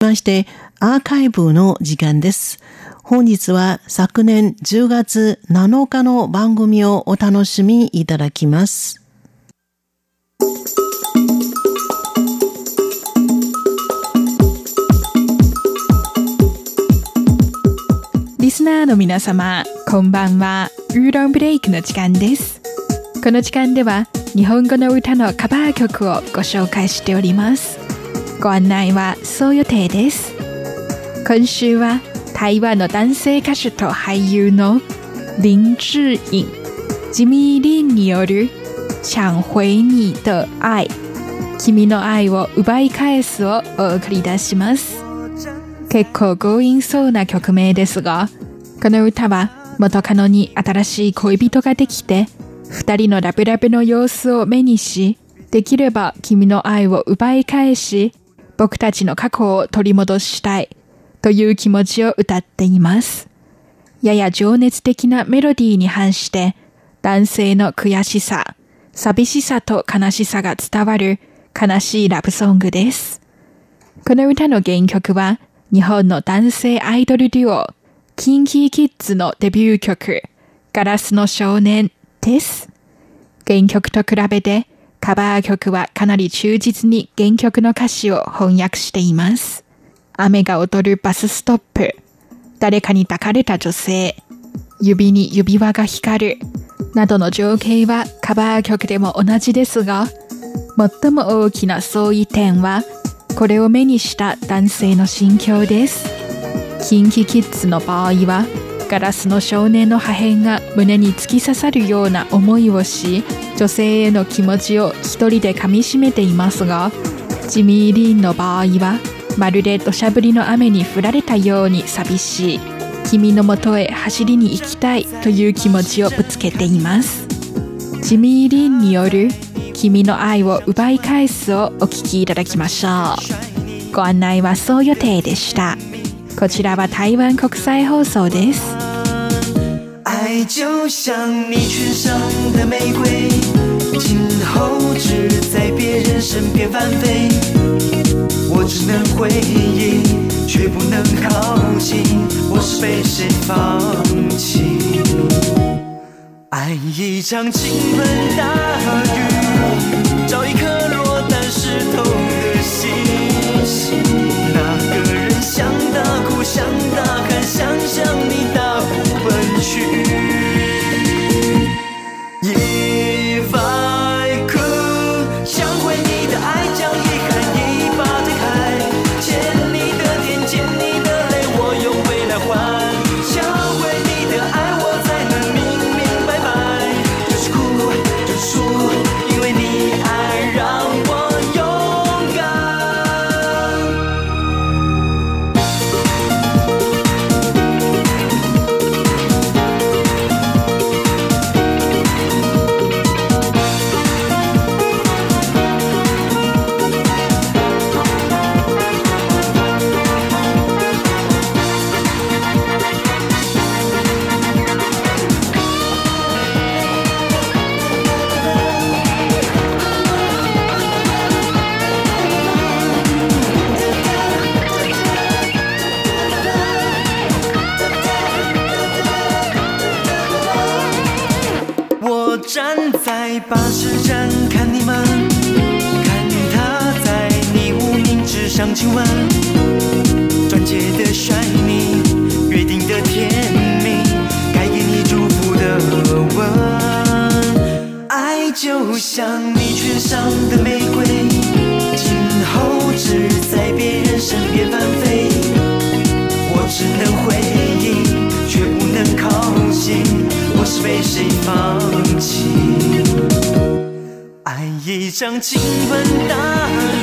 まして、アーカイブの時間です。本日は昨年10月7日の番組をお楽しみいただきます。リスナーの皆様、こんばんは。ウーロンブレイクの時間です。この時間では、日本語の歌のカバー曲をご紹介しております。ご案内はそう予定です。今週は、台湾の男性歌手と俳優の林志颖、ジミー・リンによる抢回你的愛、君の愛を奪い返すをお送り出します。結構強引そうな曲名ですが、この歌は元カノに新しい恋人ができて、二人のラブラブの様子を目にし、できれば君の愛を奪い返し、僕たちの過去を取り戻したいという気持ちを歌っています。やや情熱的なメロディーに反して、男性の悔しさ、寂しさと悲しさが伝わる悲しいラブソングです。この歌の原曲は、日本の男性アイドルデュオ、キンキーキッズのデビュー曲、ガラスの少年です。原曲と比べて、カバー曲はかなり忠実に原曲の歌詞を翻訳しています。雨が踊るバスストップ、誰かに抱かれた女性、指に指輪が光る、などの情景はカバー曲でも同じですが、最も大きな相違点は、これを目にした男性の心境です。キンキキッズの場合は、ガラスの少年の破片が胸に突き刺さるような思いをし、女性への気持ちを一人で噛み締めていますが、ジミー・リーンの場合は、まるで土砂降りの雨に降られたように寂しい、君のもとへ走りに行きたいという気持ちをぶつけています。ジミー・リンによる君の愛を奪い返すをお聞きいただきましょう。ご案内はそう予定でした。こちらは台湾国際放送です。爱就像你唇上的玫瑰，今后只在别人身边翻飞。我只能回忆，却不能靠近。我是被谁放弃？爱一场倾盆大雨， 站在巴士站看你们，看他在你无名指上亲吻，钻戒的 shiny，约定的甜蜜，该给你祝福的吻。爱就像你唇上的玫瑰，今后只在想亲吻大海。